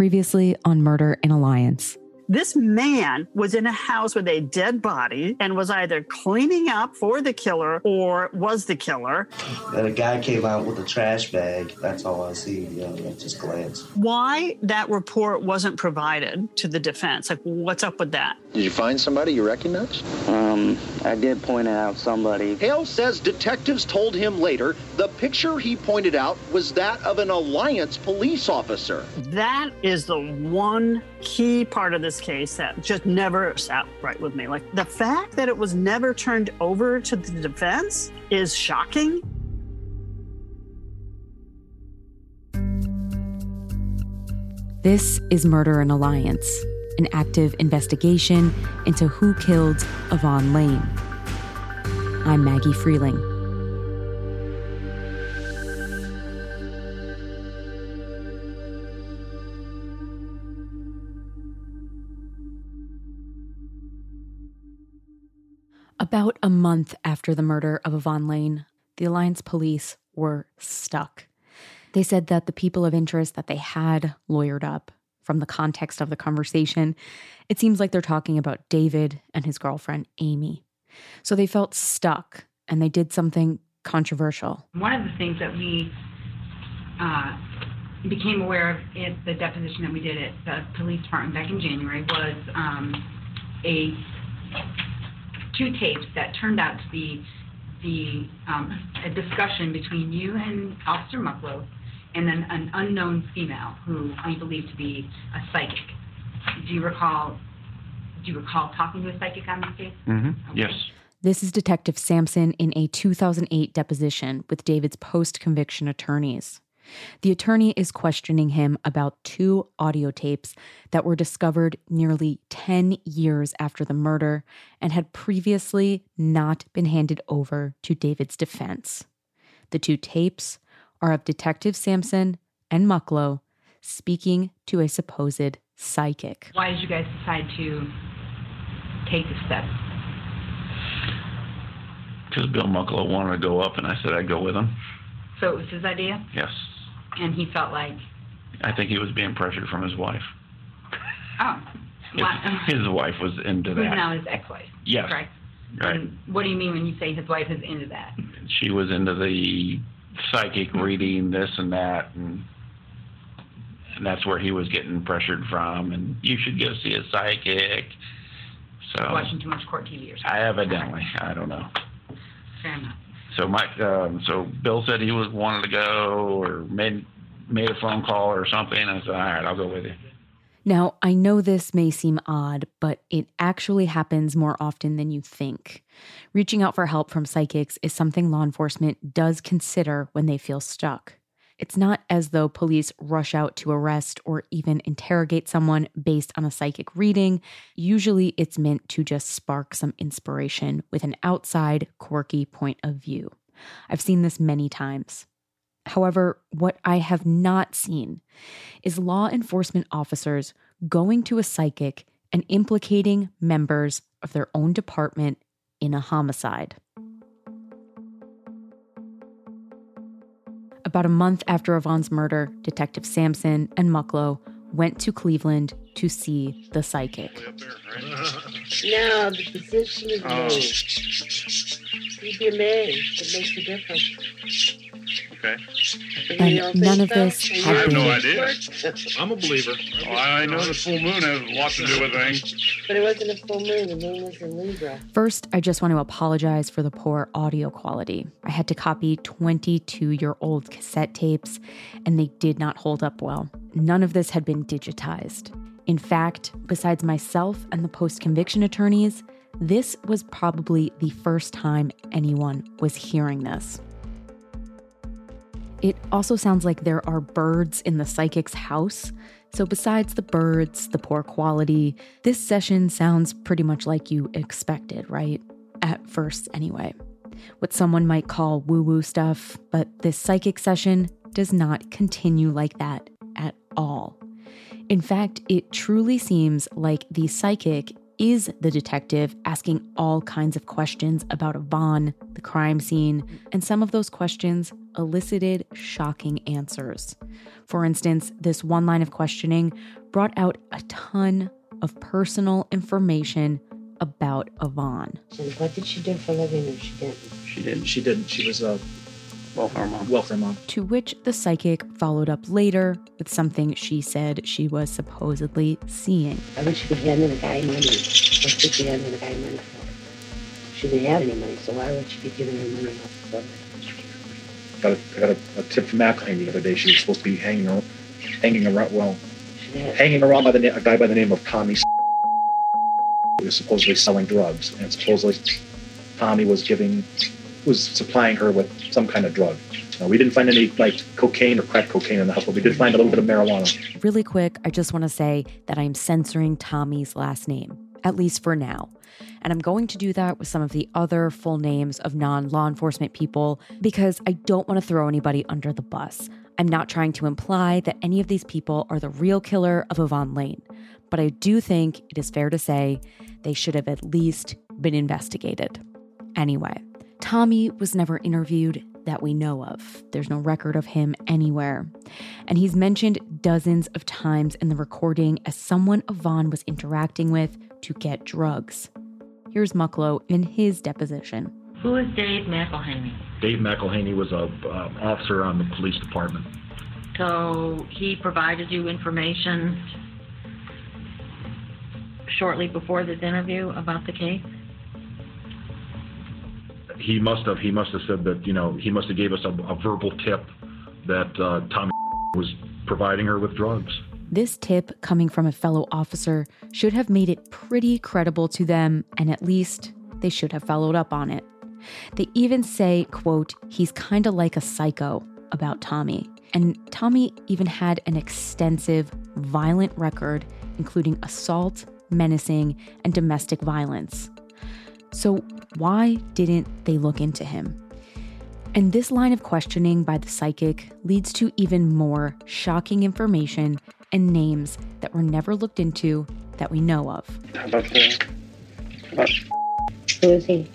Previously on Murder in Alliance. This man was in a house with a dead body and was either cleaning up for the killer or was the killer. And a guy came out with a trash bag. That's all I see. You know, I just glance. Why that report wasn't provided to the defense? Like, what's up with that? Did you find somebody you recognize? Um, I did point out somebody. Hale says detectives told him later the picture he pointed out was that of an Alliance police officer. That is the one key part of this case that just never sat right with me. Like the fact that it was never turned over to the defense is shocking. This is Murder in Alliance, an active investigation into who killed Yvonne Lane. I'm Maggie Freeling. About a month after the murder of Yvonne Lane, the Alliance police were stuck. They said that the people of interest that they had lawyered up from the context of the conversation, it seems like they're talking about David and his girlfriend, Amy. So they felt stuck and they did something controversial. One of the things that we uh, became aware of at the deposition that we did at the police department back in January was um, a two tapes that turned out to be the um, a discussion between you and Officer Mucklow and then an unknown female who we believe to be a psychic. Do you recall? Do you recall talking to a psychic on this case? Mm-hmm. Yes. This is Detective Sampson in a 2008 deposition with David's post conviction attorneys. The attorney is questioning him about two audio tapes that were discovered nearly 10 years after the murder and had previously not been handed over to David's defense. The two tapes are of Detective Sampson and Mucklow speaking to a supposed psychic. Why did you guys decide to take this step? Because Bill Mucklow wanted to go up, and I said I'd go with him. So it was his idea, Yes. and he felt like, I think he was being pressured from his wife. oh, His, his wife was into who's that. now his ex-wife, yes. correct? Right. And what do you mean when you say his wife is into that? She was into the psychic reading, this and that, and and that's where he was getting pressured from. And you should go see a psychic. So Watching too much court TV or something? I evidently, I don't know. Fair enough. So Mike, um, so Bill said he was wanted to go or made made a phone call or something. I said, all right, I'll go with you. Now, I know this may seem odd, but it actually happens more often than you think. Reaching out for help from psychics is something law enforcement does consider when they feel stuck. It's not as though police rush out to arrest or even interrogate someone based on a psychic reading. Usually, it's meant to just spark some inspiration with an outside, quirky point of view. I've seen this many times. However, what I have not seen is law enforcement officers going to a psychic and implicating members of their own department in a homicide. About a month after Yvonne's murder, Detective Sampson and Mucklow went to Cleveland to see the psychic. No, the position is moved. You'd be amazed. It makes a difference. Okay. And You none of this And had I have no idea. I'm a believer. Well, I know the full moon has a lot to do with things. But it wasn't a full moon. The moon was in Libra. First, I just want to apologize for the poor audio quality. I had to copy 22 year old cassette tapes, and they did not hold up well. None of this had been digitized. In fact, besides myself and the post conviction attorneys, this was probably the first time anyone was hearing this. It also sounds like there are birds in the psychic's house. So, besides the birds, the poor quality, this session sounds pretty much like you expected, right? At first, anyway. What someone might call woo woo stuff, but this psychic session does not continue like that at all. In fact, it truly seems like the psychic is the detective asking all kinds of questions about Yvonne, the crime scene, and some of those questions elicited shocking answers. For instance, this one line of questioning brought out a ton of personal information about Yvonne. And what did she do for a living if she didn't? She didn't. She didn't. She was a welfare mom. welfare mom. To which the psychic followed up later with something she said she was supposedly seeing. Why would she be handing the guy money? What should she be handing the guy money for? She didn't have any money, so why would she be giving her money off the Got a, I got a, a tip from McLean the other day. She was supposed to be hanging around, hanging around. Well, hanging around by the na- a guy by the name of Tommy. Who was supposedly selling drugs, and supposedly Tommy was giving, was supplying her with some kind of drug. Now, we didn't find any like cocaine or crack cocaine in the house, but we did find a little bit of marijuana. Really quick, I just want to say that I'm censoring Tommy's last name, at least for now. And I'm going to do that with some of the other full names of non law enforcement people because I don't want to throw anybody under the bus. I'm not trying to imply that any of these people are the real killer of Yvonne Lane, but I do think it is fair to say they should have at least been investigated. Anyway, Tommy was never interviewed that we know of. There's no record of him anywhere. And he's mentioned dozens of times in the recording as someone Yvonne was interacting with to get drugs. Here's Mucklow in his deposition. Who is Dave McElhaney? Dave McElhaney was a um, officer on the police department. So he provided you information shortly before this interview about the case? He must have he must have said that you know he must have gave us a, a verbal tip that uh, Tommy was providing her with drugs. This tip coming from a fellow officer should have made it pretty credible to them, and at least they should have followed up on it. They even say, quote, he's kind of like a psycho about Tommy. And Tommy even had an extensive, violent record, including assault, menacing, and domestic violence. So, why didn't they look into him? And this line of questioning by the psychic leads to even more shocking information and names that were never looked into that we know of. How about the about Who is he?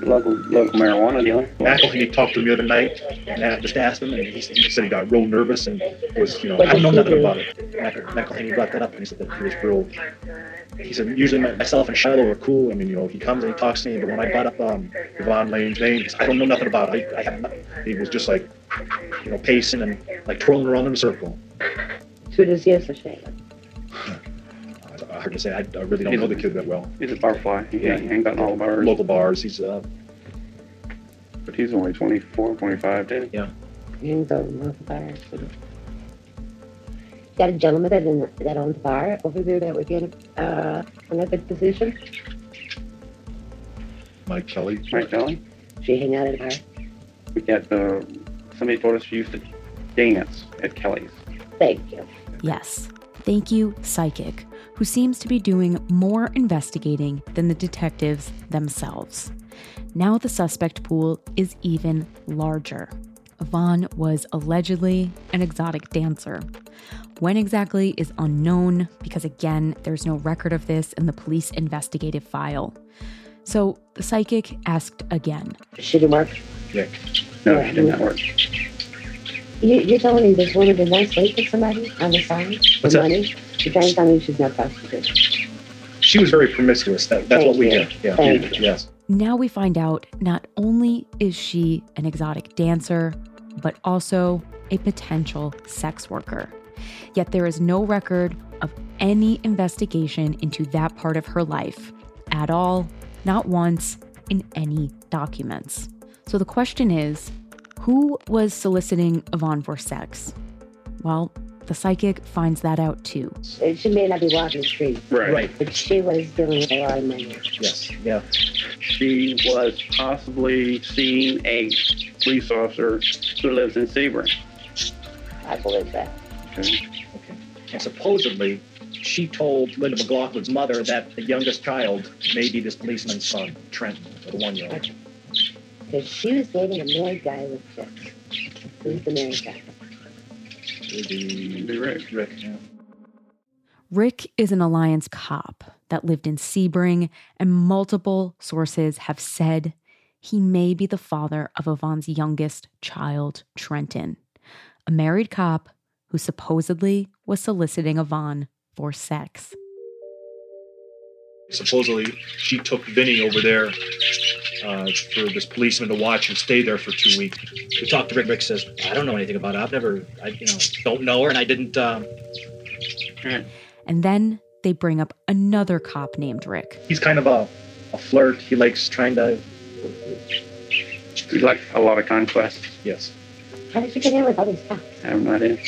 Local local marijuana dealer? McElhaney talked to me the other night, and I just asked him, and he, he said he got real nervous and was, you know, I don't know nothing about it. Mc- McElhaney brought that up, and he said that he was real. He said usually myself and Shiloh are cool. I mean, you know, he comes and he talks to me, but when I brought up um, Yvonne Lane's name, I don't know nothing about it. I, I have. Not. He was just like, you know, pacing and like twirling around in a circle. Who does he associate with? I hard to say. I, I really don't know the kid that well. He's a barfly. He Yeah. ain't, ain't got all the bars. Local bars. He's uh, But he's only 24, 25, did yeah. He didn't go to multiple bars. Got a gentleman that, in, that owns a bar over there that would be in uh, another position. Mike Kelly. Mike Kelly? She hang out at a bar. We got uh, somebody told us she used to dance at Kelly's. Thank you. Yes, thank you, Psychic, who seems to be doing more investigating than the detectives themselves. Now the suspect pool is even larger. Yvonne was allegedly an exotic dancer. When exactly is unknown because, again, there's no record of this in the police investigative file. So the psychic asked again. She didn't work. Yeah. No, she did not work. You, you're telling me this woman did not sleep with somebody on the side for What's that? money? You're trying to tell me she's not prostitute. She was very promiscuous. That, that's Thank what we you. hear. Yeah. Thank you. Yes. Now we find out not only is she an exotic dancer, but also a potential sex worker. Yet there is no record of any investigation into that part of her life at all, not once in any documents. So the question is who was soliciting Yvonne for sex? Well, the psychic finds that out too. She may not be walking the street, Right. Right. but she was dealing with a lot of money. Yes. Yeah. She was possibly seeing a police officer who lives in Sebring. I believe that. Okay. Okay. And supposedly, she told Linda McLaughlin's mother that the youngest child may be this policeman's son, Trent, the one year old. Because she was dating a married guy with kids. Who's the married guy? Be Rick. Rick, yeah. Rick is an Alliance cop that lived in Sebring, and multiple sources have said he may be the father of Yvonne's youngest child, Trenton, a married cop who supposedly was soliciting Yvonne for sex. Supposedly, she took Vinny over there uh, for this policeman to watch and stay there for two weeks. We talked to Rick. Rick says, "I don't know anything about it. I've never, I you know, don't know her, and I didn't." Um... And then they bring up another cop named Rick. He's kind of a, a flirt. He likes trying to. He's like a lot of conquest. Yes. How did you get in with all these cops? I have no idea.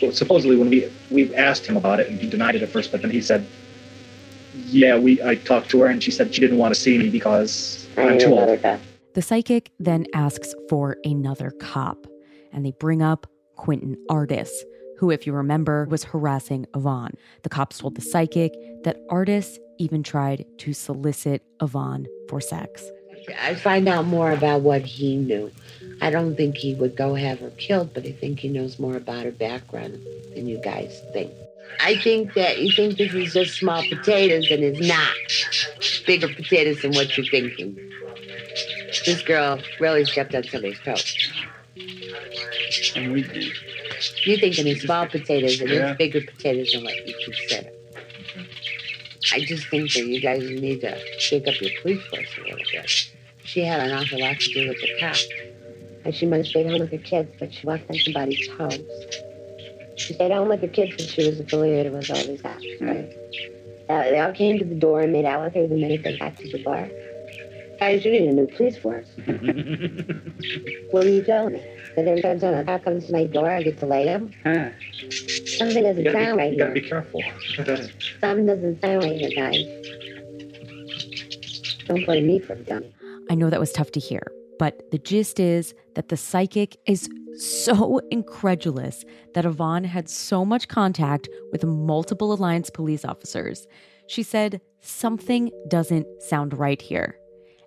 Well, supposedly, when we we asked him about it, and he denied it at first, but then he said, "Yeah, we I talked to her, and she said she didn't want to see me because I'm too old." The psychic then asks for another cop, and they bring up Quentin Artis, who, if you remember, was harassing Yvonne. The cops told the psychic that Artis even tried to solicit Yvonne for sex. I find out more about what he knew. I don't think he would go have her killed, but I think he knows more about her background than you guys think. I think that you think this is just small potatoes, and it's not. Bigger potatoes than what you're thinking. This girl really stepped on somebody's toes. And we did. You're thinking it's small potatoes, and Yeah. it's bigger potatoes than what you consider. I just think that you guys need to shake up your police force a little bit. She had an awful lot to do with the cops. And she might have stayed home with her kids, but she walked on somebody's toes. She stayed home with her kids because she was affiliated with all these cops, right? Uh, they all came to the door and made out with her the minute they got to the bar. Guys, you need a new police force. what are you telling me? That every time someone cop comes to my door, I get to lay him? Huh. Something doesn't sound be, right you gotta here. be careful. Something doesn't sound right here, guys. Don't blame me for dumb. I know that was tough to hear, but the gist is that the psychic is so incredulous that Yvonne had so much contact with multiple Alliance police officers. She said, Something doesn't sound right here.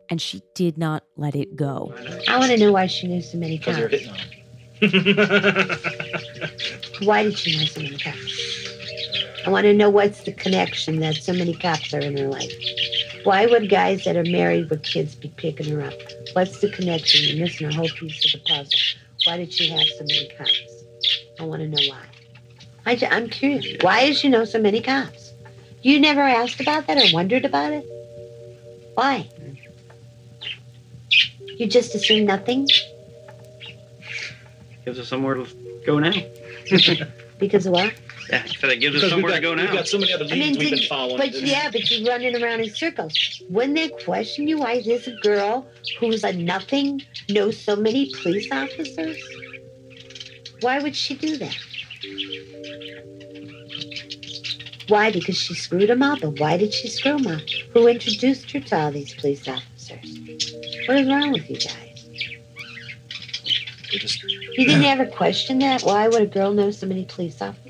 And she did not let it go. I want to know why she knew so many Because cops. hitting on him. Why did she know so many cops? I want to know what's the connection that so many cops are in her life. Why would guys that are married with kids be picking her up? What's the connection? You're missing a whole piece of the puzzle. Why did she have so many cops? I want to know why. I, I'm curious. Why does she know so many cops? You never asked about that or wondered about it? Why? You just assume nothing Gives us somewhere to go now. because of what? Yeah, so that gives us Because we've somewhere got, to go now. we've got so many other I leads mean, we've been following. but yeah, but you're running around in circles. Wouldn't they question you why this girl who's a nothing knows so many police officers? Why would she do that? Why? Because she screwed him up. But why did she screw him up? Who introduced her to all these police officers? What is wrong with you guys? They just, You didn't ever question that? Why would a girl know so many police officers?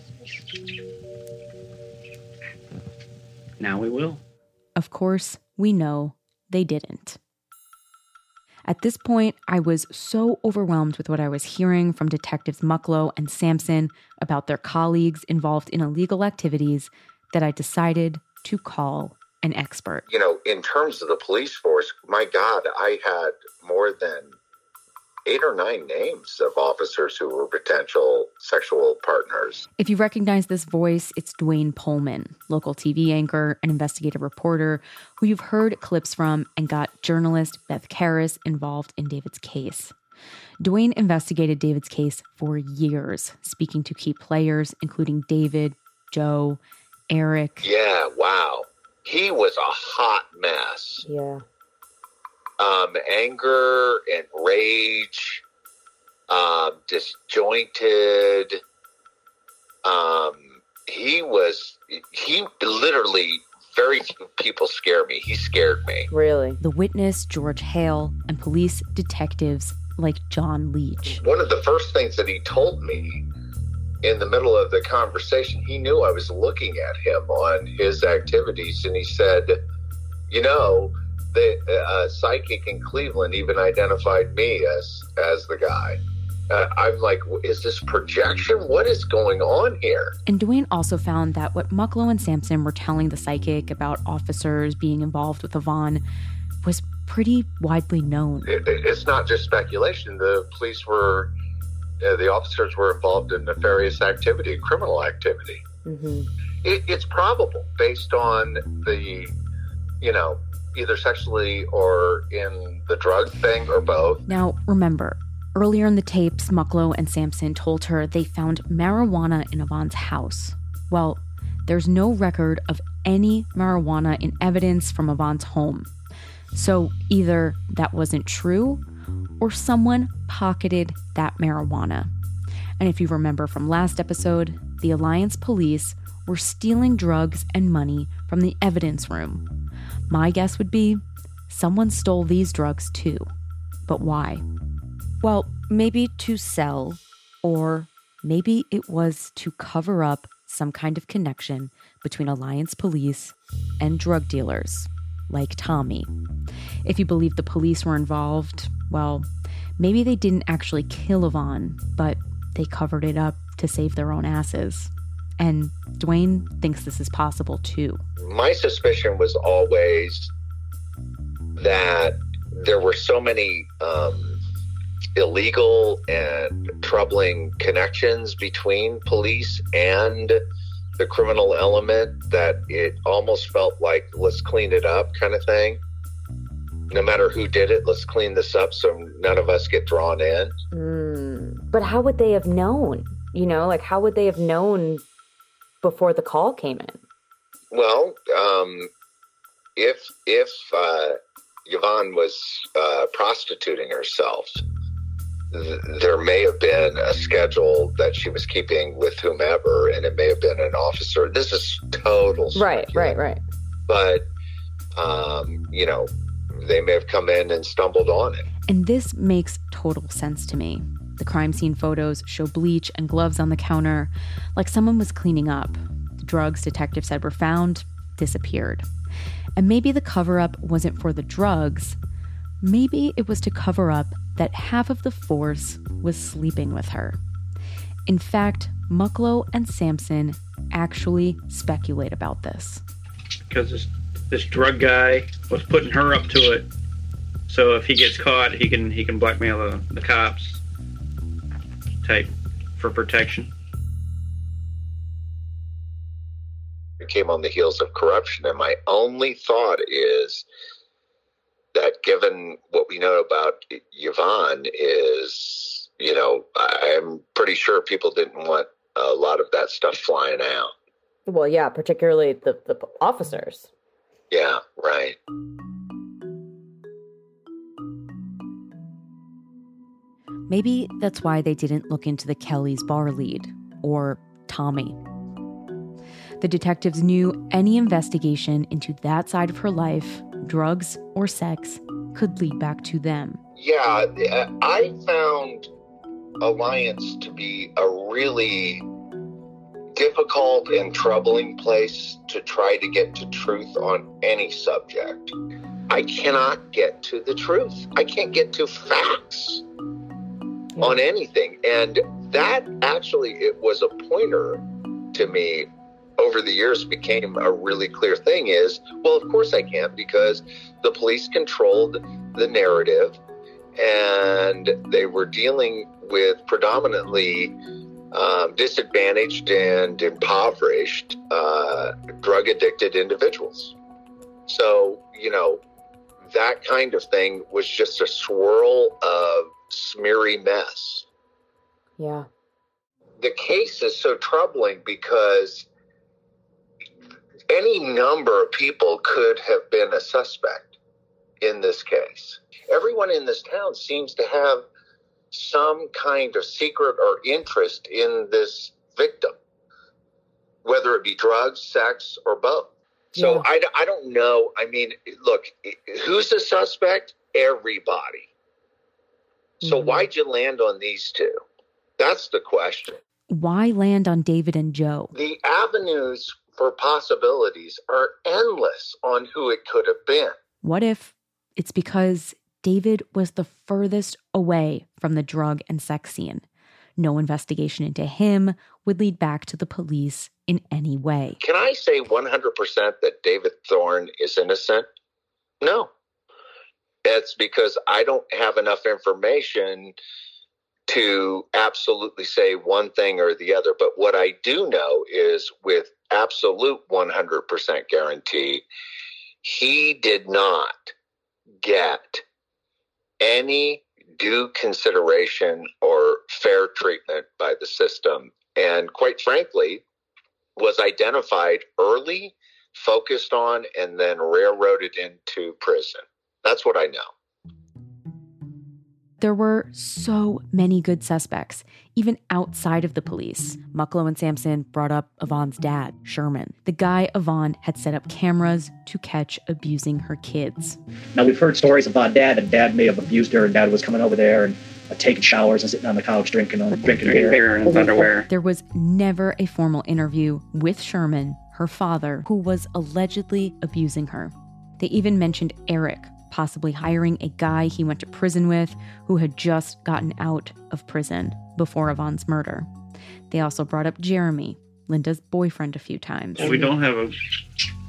Now we will. Of course, we know they didn't. At this point, I was so overwhelmed with what I was hearing from Detectives Mucklow and Sampson about their colleagues involved in illegal activities that I decided to call an expert. you know, in terms of the police force, my God, I had more than eight or nine names of officers who were potential sexual partners. If you recognize this voice, it's Duane Pohlman, local TV anchor and investigative reporter who you've heard clips from and got journalist Beth Karas involved in David's case. Dwayne investigated David's case for years, speaking to key players, including David, Joe, Eric. Yeah, wow. He was a hot mess. Yeah. Um, anger and rage, um, disjointed. Um, he was, he literally, very few people scare me. He scared me. Really? The witness, George Hale, and police detectives like John Leach. One of the first things that he told me in the middle of the conversation, he knew I was looking at him on his activities, and he said, "You know, the uh, psychic in Cleveland even identified me as as the guy." Uh, I'm like, "Is this projection? What is going on here?" And Duane also found that what Mucklow and Sampson were telling the psychic about officers being involved with Yvonne was pretty widely known. It, it- it's not just speculation. The police were, uh, the officers were involved in nefarious activity, criminal activity. Mm-hmm. It, it's probable based on the, you know, either sexually or in the drug thing or both. Now, remember, earlier in the tapes, Mucklow and Sampson told her they found marijuana in Yvonne's house. Well, there's no record of any marijuana in evidence from Yvonne's home. So either that wasn't true or someone pocketed that marijuana. And if you remember from last episode, the Alliance police were stealing drugs and money from the evidence room. My guess would be someone stole these drugs too. But why? Well, maybe to sell, or maybe it was to cover up some kind of connection between Alliance police and drug dealers, like Tommy. If you believe the police were involved, well, maybe they didn't actually kill Yvonne, but they covered it up to save their own asses. And Duane thinks this is possible too. My suspicion was always that there were so many um, illegal and troubling connections between police and the criminal element that it almost felt like let's clean it up kind of thing. No matter who did it, let's clean this up so none of us get drawn in. Mm. But how would they have known? You know, like how would they have known before the call came in? Well, um, if if uh, Yvonne was uh, prostituting herself, th- there may have been a schedule that she was keeping with whomever, and it may have been an officer. This is total, Right, right, right. but um, you know, they may have come in and stumbled on it. And this makes total sense to me. The crime scene photos show bleach and gloves on the counter, like someone was cleaning up. The drugs detectives said were found disappeared. And maybe the cover up wasn't for the drugs, maybe it was to cover up that half of the force was sleeping with her. In fact, Mucklow and Sampson actually speculate about this. because this this drug guy was putting her up to it. So if he gets caught, he can he can blackmail the, the cops type for protection. It came on the heels of corruption, and my only thought is that given what we know about Yvonne is, you know, I'm pretty sure people didn't want a lot of that stuff flying out. Well, yeah, particularly the, the officers. Yeah, right. Maybe that's why they didn't look into the Kelly's bar lead or Tommy. The detectives knew any investigation into that side of her life, drugs or sex, could lead back to them. Yeah, uh, I found Alliance to be a really difficult and troubling place to try to get to truth on any subject. I cannot get to the truth. I can't get to facts on anything. And that actually it was a pointer to me over the years became a really clear thing is well of course I can't because the police controlled the narrative and they were dealing with predominantly um, disadvantaged and impoverished uh, drug addicted individuals. So, you know, that kind of thing was just a swirl of smeary mess. Yeah. The case is so troubling because any number of people could have been a suspect in this case. Everyone in this town seems to have some kind of secret or interest in this victim, whether it be drugs, sex, or both. So Yeah. I, I don't know. I mean, look, who's the suspect? Everybody. So mm-hmm. why'd you land on these two? That's the question. Why land on David and Joe? The avenues for possibilities are endless on who it could have been. What if it's because David was the furthest away from the drug and sex scene? No investigation into him would lead back to the police in any way. Can I say 100% that David Thorne is innocent? No. It's because I don't have enough information to absolutely say one thing or the other. But what I do know is with absolute 100% guarantee, he did not get any due consideration or fair treatment by the system. And quite frankly, was identified early, focused on, and then railroaded into prison. That's what I know. There were so many good suspects, even outside of the police. Mucklow and Sampson brought up Yvonne's dad, Sherman, the guy Yvonne had set up cameras to catch abusing her kids. Now we've heard stories about dad, and dad may have abused her, and dad was coming over there and uh, taking showers and sitting on the couch drinking, uh, drinking beer. in his underwear. There was never a formal interview with Sherman, her father, who was allegedly abusing her. They even mentioned Eric, possibly hiring a guy he went to prison with who had just gotten out of prison before Yvonne's murder. They also brought up Jeremy, Linda's boyfriend, a few times. Well, we don't have a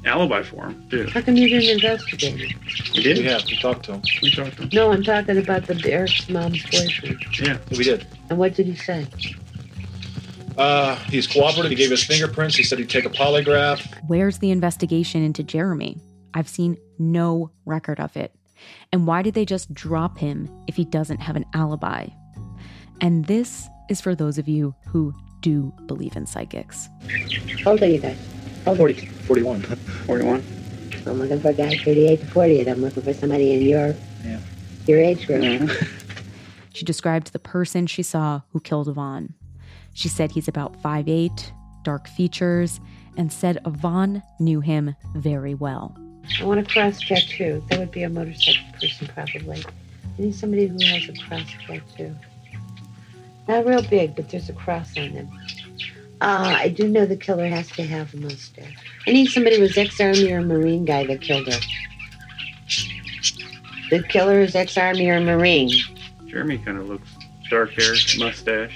alibi for him, do How come you didn't investigate it? we? did? We have. We talked to him. We talked to him. No, I'm talking about the Eric's mom's boyfriend. Yeah. We did. And what did he say? Uh, he's cooperative. He gave us fingerprints. He said he'd take a polygraph. Where's the investigation into Jeremy? I've seen no record of it. And why did they just drop him if he doesn't have an alibi? And this is for those of you who do believe in psychics. How old are you guys? How old are 40, 41. 41. I'm looking for a guy 38 to 40, and I'm looking for somebody in your Yeah. your age group. She described the person she saw who killed Yvonne. She said he's about 5'8, dark features, and said Yvonne knew him very well. I want a cross tattoo. That would be a motorcycle person, probably. I need somebody who has a cross tattoo. Not real big, but there's a cross on them. Uh, I do know the killer has to have a mustache. I need somebody who was ex-army or marine guy that killed her. The killer is ex-army or marine. Jeremy kind of looks dark hair, mustache,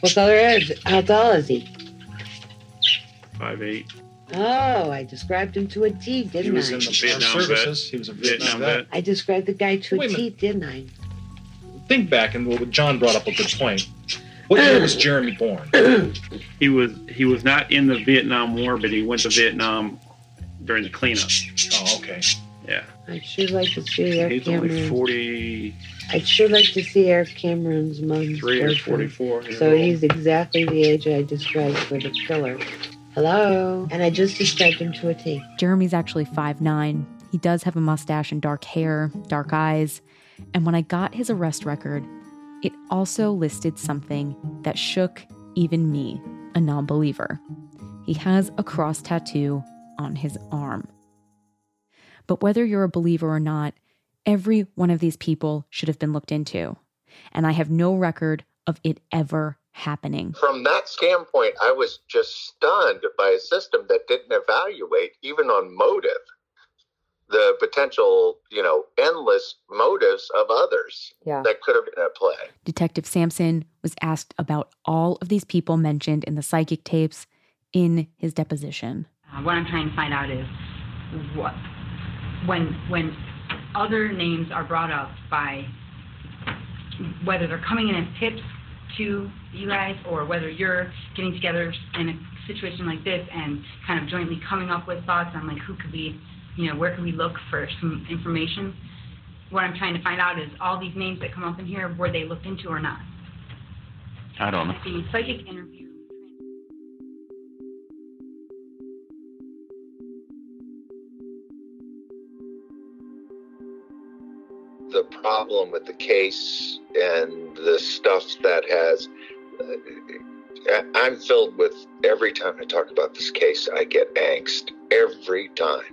What color is? How tall is he? five eight. Oh, I described him to a T, didn't I? He was I? in the Vietnam armed vet. He was a Vietnam Vietnam vet. vet. I described the guy to Wait a a T, didn't I? Think back, and what John brought up a good point. What year was Jeremy born? He was he was not in the Vietnam War, but he went to Vietnam during the cleanup. Oh, okay. Yeah. I'd sure like to see Eric He's only forty I'd sure like to see Eric Cameron's mom's three or forty four. So he's exactly the age I described for the killer. Hello? And I just described him to a T. Jeremy's actually 5'9. He does have a mustache and dark hair, dark eyes. And when I got his arrest record, it also listed something that shook even me, a non believer. He has a cross tattoo on his arm. But whether you're a believer or not, every one of these people should have been looked into. And I have no record of it ever happening. From that standpoint, I was just stunned by a system that didn't evaluate, even on motive, the potential, you know, endless motives of others Yeah. that could have been at play. Detective Sampson was asked about all of these people mentioned in the psychic tapes in his deposition. Uh, what I'm trying to find out is what when when other names are brought up by whether they're coming in as tips to you guys or whether you're getting together in a situation like this and kind of jointly coming up with thoughts on like who could be, you know where could we look for some information what i'm trying to find out is all these names that come up in here were they looked into or not I don't know. the psychic interview problem with the case and the stuff that has. uh, I'm filled with every time I talk about this case, I get angst every time.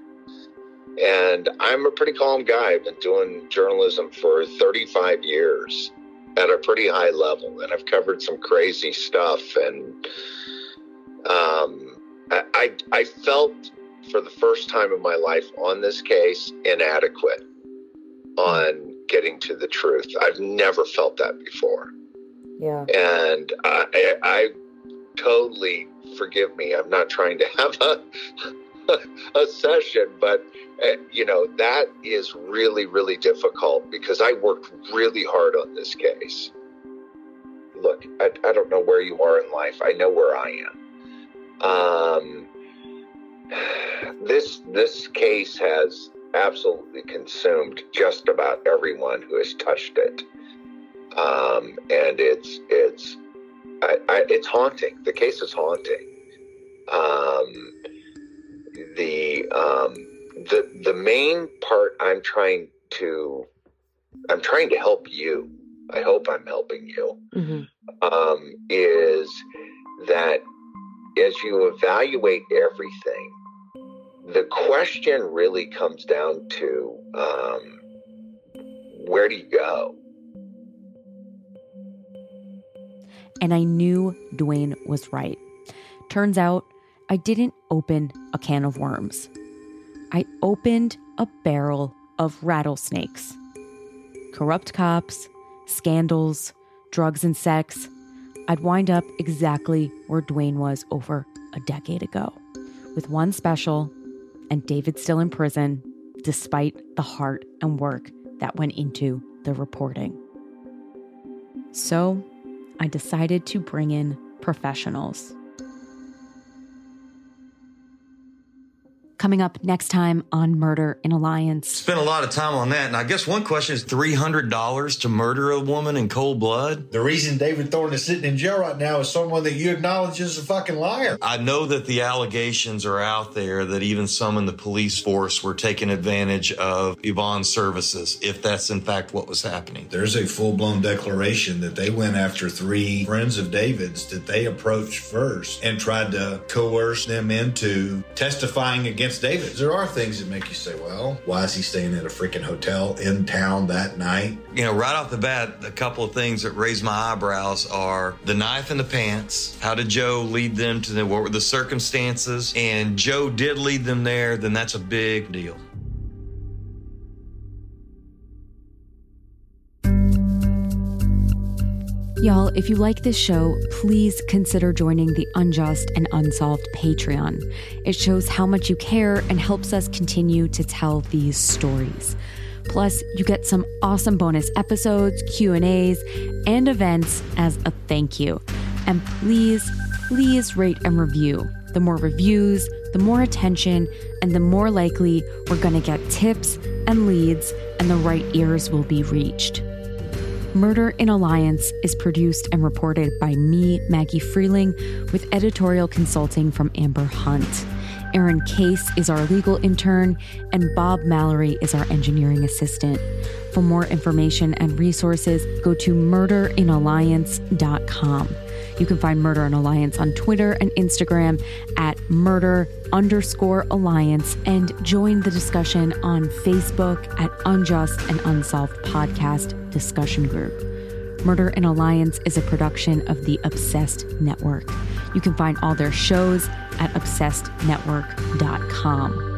And I'm a pretty calm guy. I've been doing journalism for 35 years at a pretty high level, and I've covered some crazy stuff. And um, I, I, I felt for the first time in my life on this case inadequate on getting to the truth. I've never felt that before Yeah. and I, I, I totally forgive me. I'm not trying to have a a session, but uh, you know that is really really difficult because I worked really hard on this case. Look, I, I don't know where you are in life. I know where I am. Um, this this case has absolutely consumed just about everyone who has touched it, um, and it's it's I, I, it's haunting. The case is haunting. Um, the um, the the main part I'm trying to I'm trying to help you. I hope I'm helping you. Mm-hmm. Um, is that as you evaluate everything, the question really comes down to um, where do you go? And I knew Duane was right. Turns out I didn't open a can of worms. I opened a barrel of rattlesnakes. Corrupt cops, scandals, drugs, and sex. I'd wind up exactly where Duane was over a decade ago, with one special and David still in prison, despite the heart and work that went into the reporting. So I decided to bring in professionals. Coming up next time on Murder in Alliance. Spent a lot of time on that. And I guess one question is $300 to murder a woman in cold blood? The reason David Thornton is sitting in jail right now is someone that you acknowledge is a fucking liar. I know that the allegations are out there that even some in the police force were taking advantage of Yvonne's services, if that's in fact what was happening. There's a full blown declaration that they went after three friends of David's that they approached first and tried to coerce them into testifying against David. There are things that make you say, well, why is he staying at a freaking hotel in town that night? You know, right off the bat, a couple of things that raise my eyebrows are the knife in the pants. How did Joe lead them to the, what were the circumstances? And Joe did lead them there, then that's a big deal. Y'all, if you like this show, please consider joining the Unjust and Unsolved Patreon. It shows how much you care and helps us continue to tell these stories. Plus, you get some awesome bonus episodes, Q&As, and events as a thank you. And please, please rate and review. The more reviews, the more attention, and the more likely we're going to get tips and leads and the right ears will be reached. Murder in Alliance is produced and reported by me, Maggie Freeling, with editorial consulting from Amber Hunt. Aaron Case is our legal intern, and Bob Mallory is our engineering assistant. For more information and resources, go to murderinalliance.com. You can find Murder in Alliance on Twitter and Instagram at murder underscore alliance and join the discussion on Facebook at Unjust and Unsolved Podcast Discussion Group. Murder in Alliance is a production of the Obsessed Network. You can find all their shows at obsessednetwork.com.